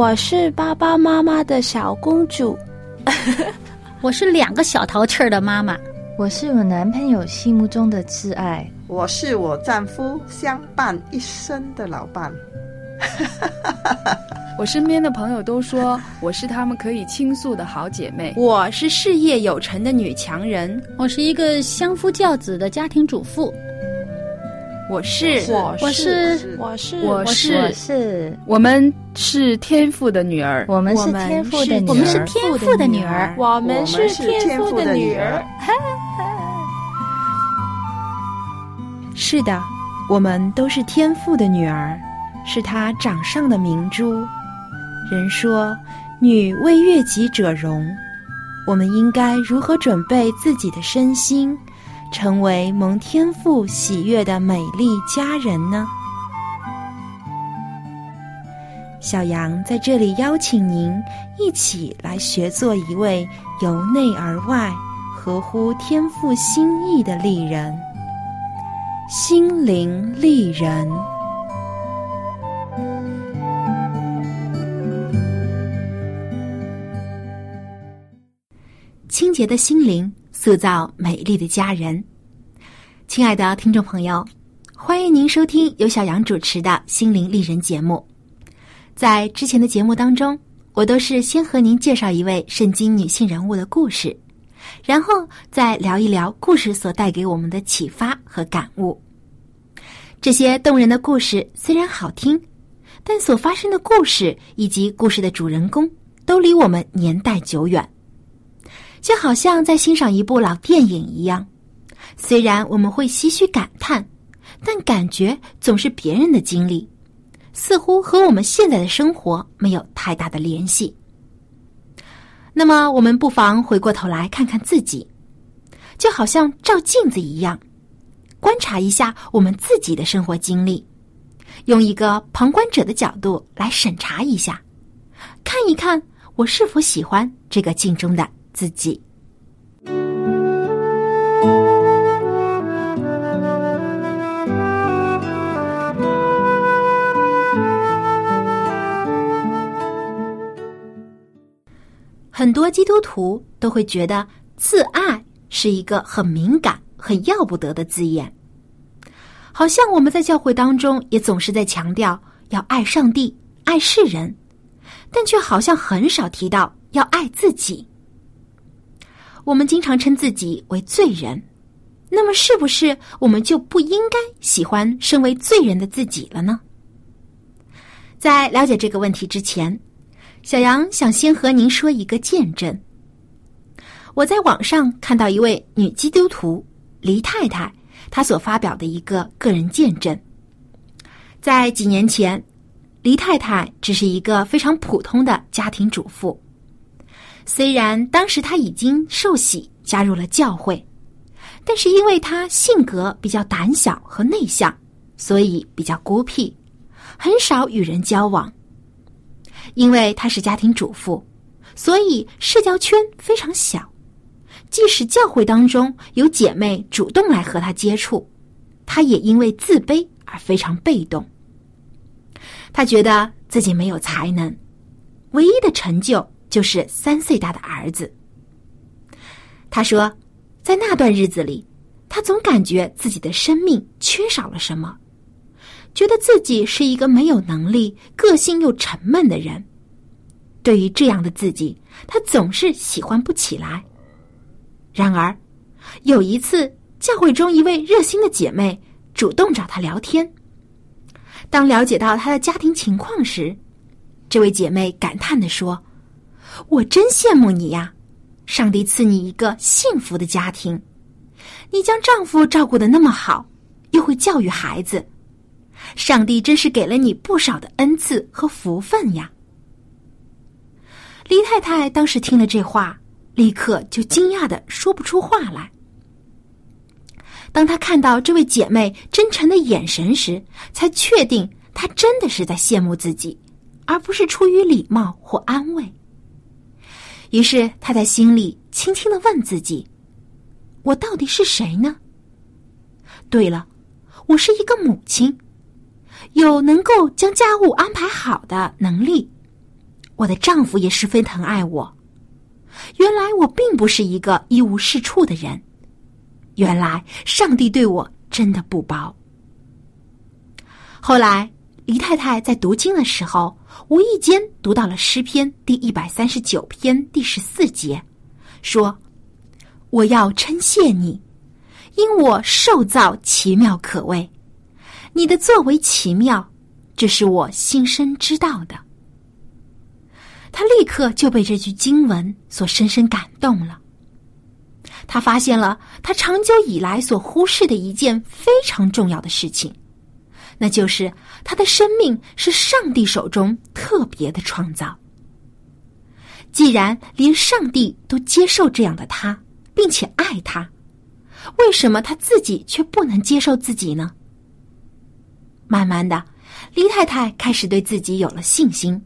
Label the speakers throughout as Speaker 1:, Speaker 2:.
Speaker 1: 我是爸爸妈妈的小公主，
Speaker 2: 我是两个小淘气儿的妈妈，
Speaker 3: 我是我男朋友心目中的挚爱，
Speaker 4: 我是我丈夫相伴一生的老伴。
Speaker 5: 我身边的朋友都说我是他们可以倾诉的好姐妹。
Speaker 6: 我是事业有成的女强人。
Speaker 2: 我是一个相夫教子的家庭主妇。
Speaker 6: 我是，
Speaker 1: 我
Speaker 2: 是，
Speaker 1: 我是，
Speaker 5: 我是，
Speaker 3: 我是，
Speaker 5: 我们是天赋的女儿。
Speaker 3: 我们是天赋的女儿。
Speaker 2: 我们是天赋的女儿。
Speaker 1: 我们是天赋的女儿。
Speaker 6: 是的，我们都是天赋的女儿，是他掌上的明珠。人说：“女为悦己者容。”我们应该如何准备自己的身心，成为蒙天赋喜悦的美丽佳人呢？小杨在这里邀请您一起来学做一位由内而外、合乎天赋心意的丽人——心灵丽人。清洁的心灵塑造美丽的家人。亲爱的听众朋友，欢迎您收听由小杨主持的心灵丽人节目。在之前的节目当中，我都是先和您介绍一位圣经女性人物的故事，然后再聊一聊故事所带给我们的启发和感悟。这些动人的故事虽然好听，但所发生的故事以及故事的主人公都离我们年代久远。就好像在欣赏一部老电影一样，虽然我们会唏嘘感叹，但感觉总是别人的经历，似乎和我们现在的生活没有太大的联系。那么，我们不妨回过头来看看自己，就好像照镜子一样，观察一下我们自己的生活经历，用一个旁观者的角度来审查一下，看一看我是否喜欢这个镜中的。自己，很多基督徒都会觉得“自爱”是一个很敏感、很要不得的字眼，好像我们在教会当中也总是在强调要爱上帝、爱世人，但却好像很少提到要爱自己。我们经常称自己为罪人，那么是不是我们就不应该喜欢身为罪人的自己了呢？在了解这个问题之前，小杨想先和您说一个见证。我在网上看到一位女基督徒黎太太，她所发表的一个个人见证。在几年前，黎太太只是一个非常普通的家庭主妇。虽然当时他已经受洗加入了教会，但是因为他性格比较胆小和内向，所以比较孤僻，很少与人交往。因为他是家庭主妇，所以社交圈非常小。即使教会当中有姐妹主动来和他接触，他也因为自卑而非常被动。他觉得自己没有才能，唯一的成就。就是三岁大的儿子。他说，在那段日子里，他总感觉自己的生命缺少了什么，觉得自己是一个没有能力、个性又沉闷的人。对于这样的自己，他总是喜欢不起来。然而，有一次，教会中一位热心的姐妹主动找他聊天。当了解到他的家庭情况时，这位姐妹感叹的说。我真羡慕你呀！上帝赐你一个幸福的家庭，你将丈夫照顾的那么好，又会教育孩子，上帝真是给了你不少的恩赐和福分呀！黎太太当时听了这话，立刻就惊讶的说不出话来。当她看到这位姐妹真诚的眼神时，才确定她真的是在羡慕自己，而不是出于礼貌或安慰。于是他在心里轻轻的问自己：“我到底是谁呢？”对了，我是一个母亲，有能够将家务安排好的能力，我的丈夫也十分疼爱我。原来我并不是一个一无是处的人。原来上帝对我真的不薄。后来，黎太太在读经的时候，无意间读到了诗篇第一百三十九篇第十四节，说：“我要称谢你，因我受造奇妙可畏，你的作为奇妙，这是我心生知道的。”他立刻就被这句经文所深深感动了。他发现了他长久以来所忽视的一件非常重要的事情，那就是他的生命是上帝手中特别的创造。既然连上帝都接受这样的他，并且爱他，为什么他自己却不能接受自己呢？慢慢的，李太太开始对自己有了信心。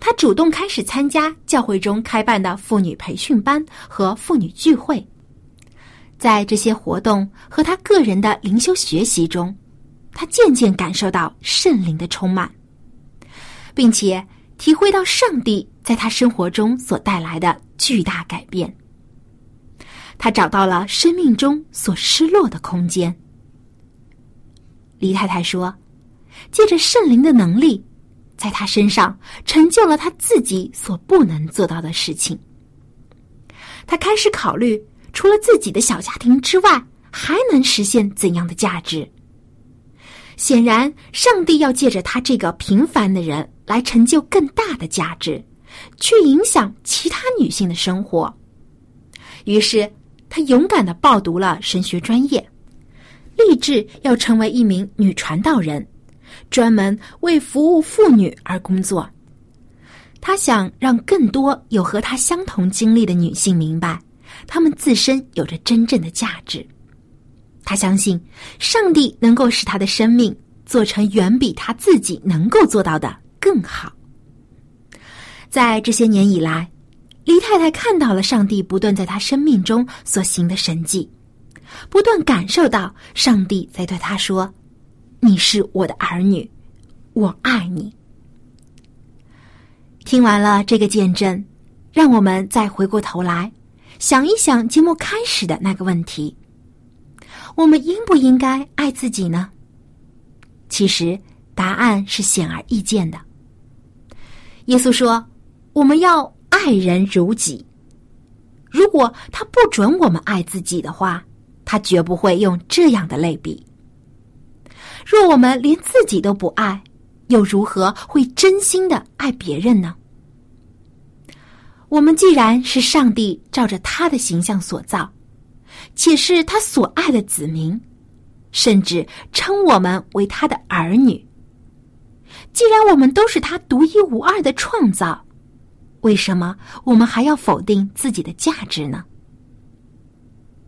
Speaker 6: 她主动开始参加教会中开办的妇女培训班和妇女聚会，在这些活动和她个人的灵修学习中，他渐渐感受到圣灵的充满，并且体会到上帝在他生活中所带来的巨大改变。他找到了生命中所失落的空间。李太太说：“借着圣灵的能力。”在他身上成就了他自己所不能做到的事情。他开始考虑，除了自己的小家庭之外，还能实现怎样的价值？显然，上帝要借着他这个平凡的人来成就更大的价值，去影响其他女性的生活。于是，他勇敢的报读了神学专业，立志要成为一名女传道人。专门为服务妇女而工作，他想让更多有和他相同经历的女性明白，她们自身有着真正的价值。他相信上帝能够使他的生命做成远比他自己能够做到的更好。在这些年以来，黎太太看到了上帝不断在他生命中所行的神迹，不断感受到上帝在对他说。你是我的儿女，我爱你。听完了这个见证，让我们再回过头来想一想节目开始的那个问题：我们应不应该爱自己呢？其实答案是显而易见的。耶稣说：“我们要爱人如己。”如果他不准我们爱自己的话，他绝不会用这样的类比。若我们连自己都不爱，又如何会真心的爱别人呢？我们既然是上帝照着他的形象所造，且是他所爱的子民，甚至称我们为他的儿女。既然我们都是他独一无二的创造，为什么我们还要否定自己的价值呢？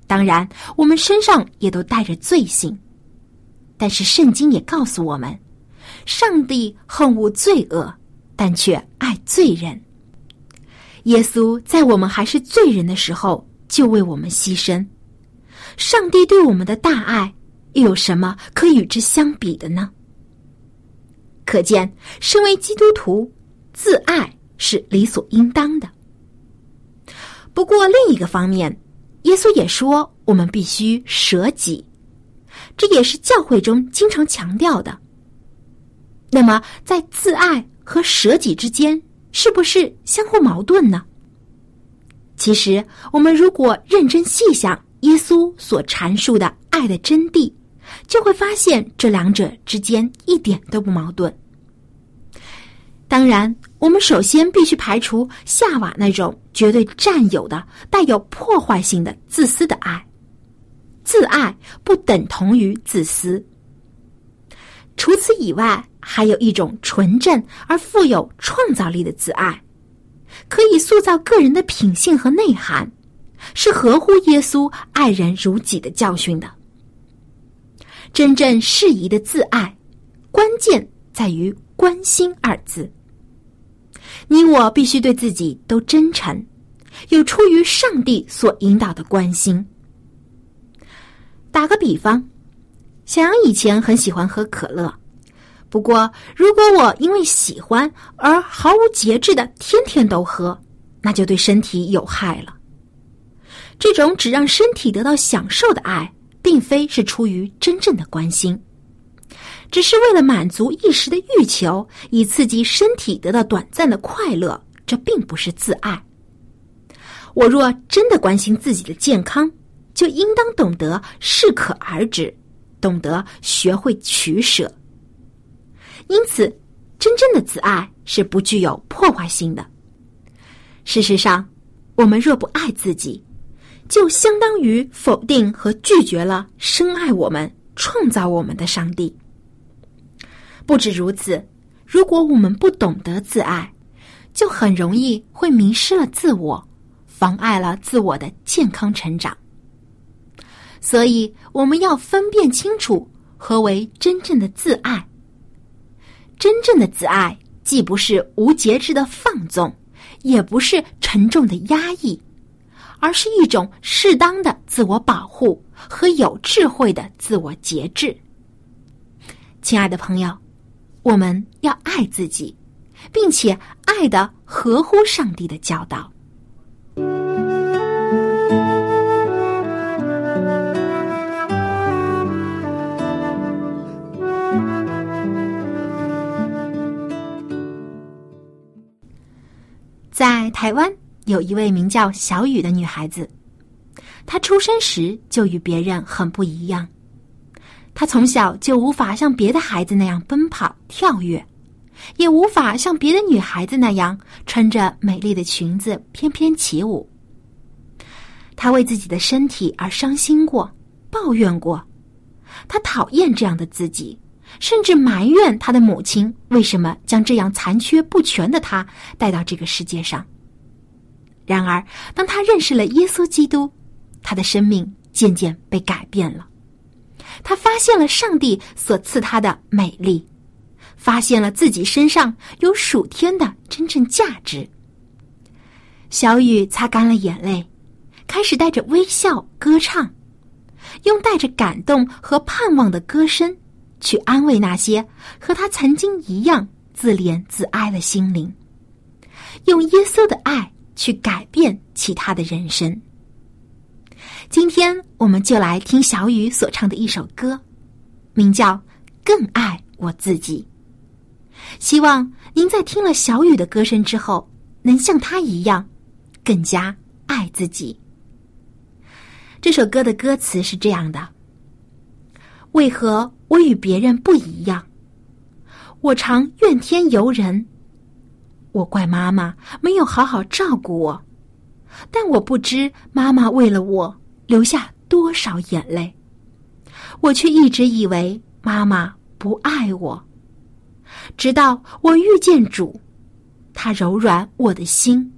Speaker 6: 当然，我们身上也都带着罪性。但是圣经也告诉我们，上帝恨恶罪恶，但却爱罪人。耶稣在我们还是罪人的时候就为我们牺牲。上帝对我们的大爱，又有什么可与之相比的呢？可见，身为基督徒，自爱是理所应当的。不过，另一个方面，耶稣也说，我们必须舍己。这也是教会中经常强调的。那么，在自爱和舍己之间，是不是相互矛盾呢？其实，我们如果认真细想耶稣所阐述的爱的真谛，就会发现这两者之间一点都不矛盾。当然，我们首先必须排除夏娃那种绝对占有的、带有破坏性的自私的爱。自爱不等同于自私。除此以外，还有一种纯正而富有创造力的自爱，可以塑造个人的品性和内涵，是合乎耶稣爱人如己的教训的。真正适宜的自爱，关键在于“关心”二字。你我必须对自己都真诚，有出于上帝所引导的关心。打个比方，小杨以前很喜欢喝可乐，不过，如果我因为喜欢而毫无节制的天天都喝，那就对身体有害了。这种只让身体得到享受的爱，并非是出于真正的关心，只是为了满足一时的欲求，以刺激身体得到短暂的快乐。这并不是自爱。我若真的关心自己的健康，就应当懂得适可而止，懂得学会取舍。因此，真正的自爱是不具有破坏性的。事实上，我们若不爱自己，就相当于否定和拒绝了深爱我们、创造我们的上帝。不止如此，如果我们不懂得自爱，就很容易会迷失了自我，妨碍了自我的健康成长。所以，我们要分辨清楚何为真正的自爱。真正的自爱，既不是无节制的放纵，也不是沉重的压抑，而是一种适当的自我保护和有智慧的自我节制。亲爱的朋友，我们要爱自己。并且爱的合乎上帝的教导。在台湾有一位名叫小雨的女孩子，她出生时就与别人很不一样。她从小就无法像别的孩子那样奔跑跳跃。也无法像别的女孩子那样穿着美丽的裙子翩翩起舞。她为自己的身体而伤心过，抱怨过，她讨厌这样的自己，甚至埋怨她的母亲为什么将这样残缺不全的她带到这个世界上。然而，当他认识了耶稣基督，他的生命渐渐被改变了。他发现了上帝所赐他的美丽。发现了自己身上有属天的真正价值。小雨擦干了眼泪，开始带着微笑歌唱，用带着感动和盼望的歌声去安慰那些和他曾经一样自怜自哀的心灵，用耶稣的爱去改变其他的人生。今天我们就来听小雨所唱的一首歌，名叫《更爱我自己》。希望您在听了小雨的歌声之后，能像他一样，更加爱自己。这首歌的歌词是这样的：为何我与别人不一样？我常怨天尤人，我怪妈妈没有好好照顾我，但我不知妈妈为了我流下多少眼泪，我却一直以为妈妈不爱我。直到我遇见主，他柔软我的心，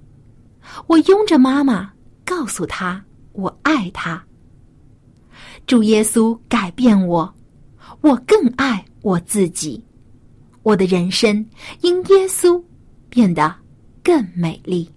Speaker 6: 我拥着妈妈，告诉他我爱他。主耶稣改变我，我更爱我自己，我的人生因耶稣变得更美丽。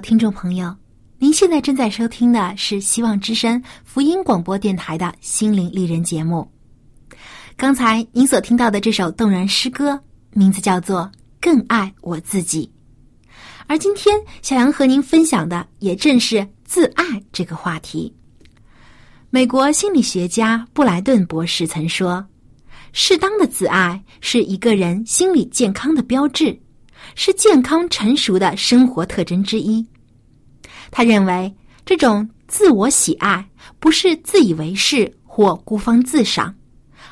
Speaker 6: 听众朋友，您现在正在收听的是希望之声福音广播电台的心灵丽人节目。刚才您所听到的这首动人诗歌，名字叫做《更爱我自己》。而今天小杨和您分享的，也正是自爱这个话题。美国心理学家布莱顿博士曾说：“适当的自爱是一个人心理健康的标志。”是健康成熟的生活特征之一。他认为，这种自我喜爱不是自以为是或孤芳自赏，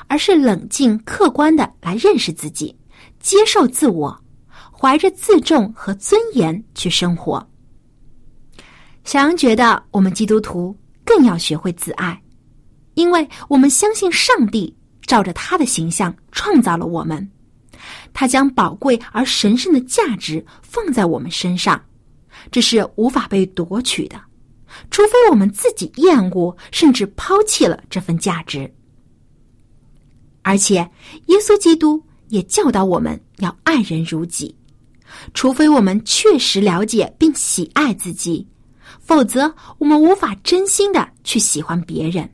Speaker 6: 而是冷静客观的来认识自己，接受自我，怀着自重和尊严去生活。小杨觉得，我们基督徒更要学会自爱，因为我们相信上帝照着他的形象创造了我们。他将宝贵而神圣的价值放在我们身上，这是无法被夺取的，除非我们自己厌恶甚至抛弃了这份价值。而且，耶稣基督也教导我们要爱人如己，除非我们确实了解并喜爱自己，否则我们无法真心的去喜欢别人。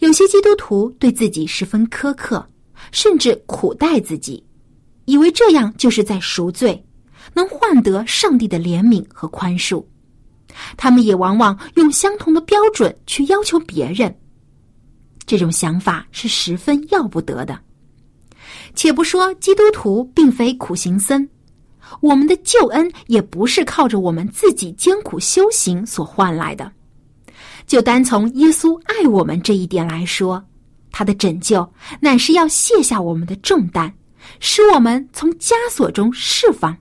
Speaker 6: 有些基督徒对自己十分苛刻。甚至苦待自己，以为这样就是在赎罪，能换得上帝的怜悯和宽恕。他们也往往用相同的标准去要求别人，这种想法是十分要不得的。且不说基督徒并非苦行僧，我们的救恩也不是靠着我们自己艰苦修行所换来的。就单从耶稣爱我们这一点来说。他的拯救乃是要卸下我们的重担，使我们从枷锁中释放。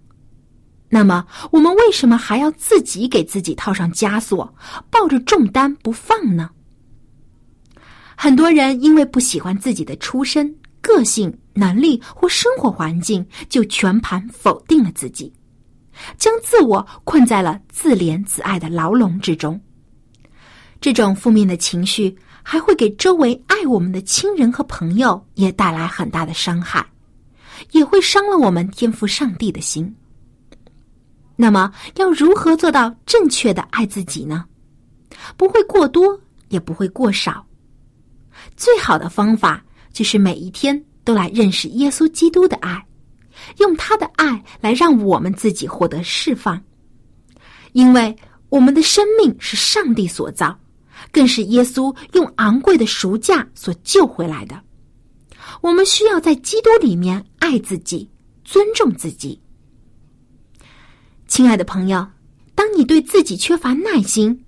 Speaker 6: 那么，我们为什么还要自己给自己套上枷锁，抱着重担不放呢？很多人因为不喜欢自己的出身、个性、能力或生活环境，就全盘否定了自己，将自我困在了自怜自爱的牢笼之中。这种负面的情绪。还会给周围爱我们的亲人和朋友也带来很大的伤害，也会伤了我们天赋上帝的心。那么，要如何做到正确的爱自己呢？不会过多，也不会过少。最好的方法就是每一天都来认识耶稣基督的爱，用他的爱来让我们自己获得释放，因为我们的生命是上帝所造。更是耶稣用昂贵的赎价所救回来的。我们需要在基督里面爱自己、尊重自己。亲爱的朋友，当你对自己缺乏耐心，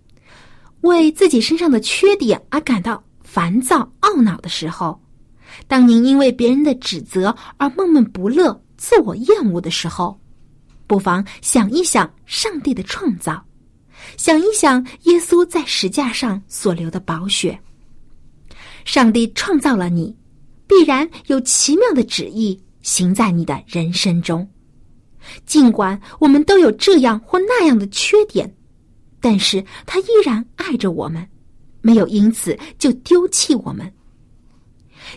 Speaker 6: 为自己身上的缺点而感到烦躁、懊恼的时候，当您因为别人的指责而闷闷不乐、自我厌恶的时候，不妨想一想上帝的创造，想一想耶稣在石架上所流的宝血。上帝创造了你，必然有奇妙的旨意行在你的人生中。尽管我们都有这样或那样的缺点，但是他依然爱着我们，没有因此就丢弃我们。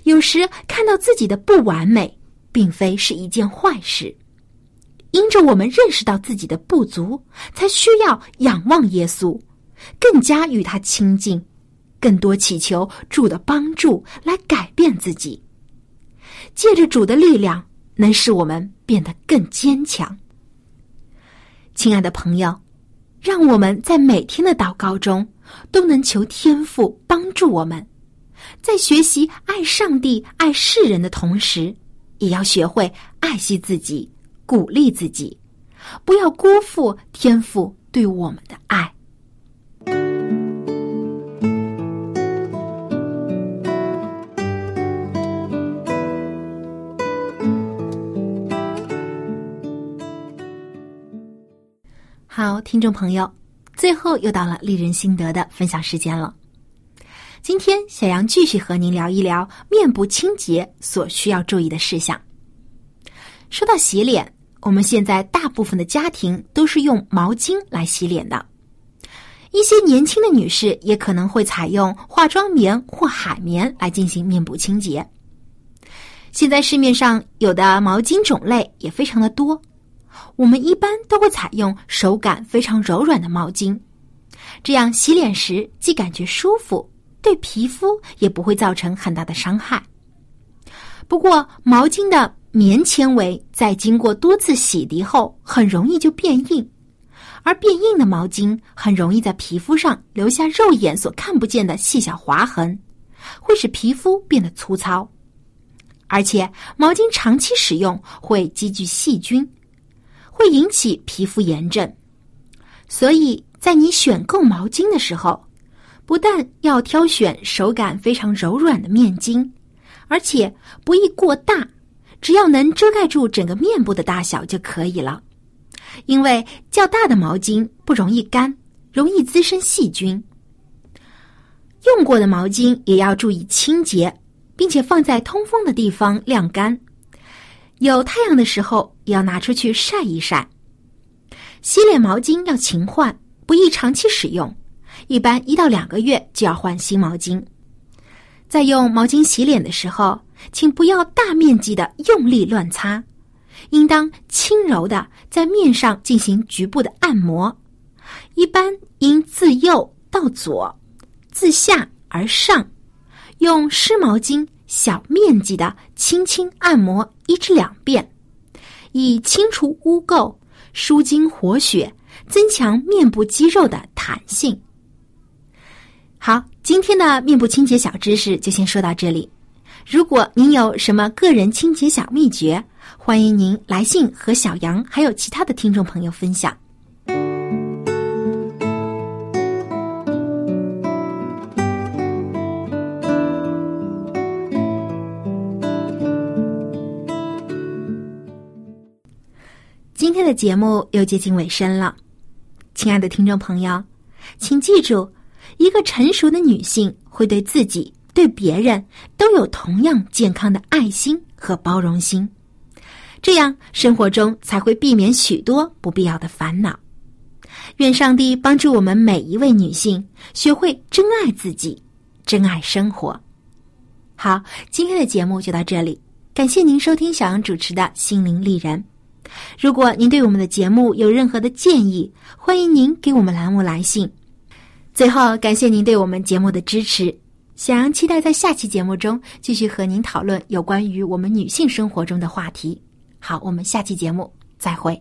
Speaker 6: 有时看到自己的不完美，并非是一件坏事。因着我们认识到自己的不足，才需要仰望耶稣，更加与他亲近，更多祈求主的帮助来改变自己。借着主的力量，能使我们变得更坚强。亲爱的朋友，让我们在每天的祷告中，都能求天父帮助我们，在学习爱上帝、爱世人的同时，也要学会爱惜自己。鼓励自己，不要辜负天父对我们的爱。好，听众朋友，最后又到了丽人心得的分享时间了。今天，小杨继续和您聊一聊面部清洁所需要注意的事项。说到洗脸。我们现在大部分的家庭都是用毛巾来洗脸的，一些年轻的女士也可能会采用化妆棉或海绵来进行面部清洁。现在市面上有的毛巾种类也非常的多，我们一般都会采用手感非常柔软的毛巾，这样洗脸时既感觉舒服，对皮肤也不会造成很大的伤害。不过毛巾的。棉纤维在经过多次洗涤后，很容易就变硬，而变硬的毛巾很容易在皮肤上留下肉眼所看不见的细小划痕，会使皮肤变得粗糙。而且，毛巾长期使用会积聚细菌，会引起皮肤炎症。所以在你选购毛巾的时候，不但要挑选手感非常柔软的面巾，而且不宜过大。只要能遮盖住整个面部的大小就可以了，因为较大的毛巾不容易干，容易滋生细菌。用过的毛巾也要注意清洁，并且放在通风的地方晾干。有太阳的时候也要拿出去晒一晒。洗脸毛巾要勤换，不宜长期使用，一般一到两个月就要换新毛巾。在用毛巾洗脸的时候。请不要大面积的用力乱擦，应当轻柔的在面上进行局部的按摩。一般应自右到左，自下而上，用湿毛巾小面积的轻轻按摩一至两遍，以清除污垢、舒筋活血、增强面部肌肉的弹性。好，今天的面部清洁小知识就先说到这里。如果您有什么个人清洁小秘诀，欢迎您来信和小杨还有其他的听众朋友分享。今天的节目又接近尾声了，亲爱的听众朋友，请记住，一个成熟的女性会对自己。对别人都有同样健康的爱心和包容心，这样生活中才会避免许多不必要的烦恼。愿上帝帮助我们每一位女性学会珍爱自己，珍爱生活。好，今天的节目就到这里，感谢您收听小杨主持的心灵丽人。如果您对我们的节目有任何的建议，欢迎您给我们栏目来信。最后，感谢您对我们节目的支持。小杨期待在下期节目中继续和您讨论有关于我们女性生活中的话题。好，我们下期节目再会。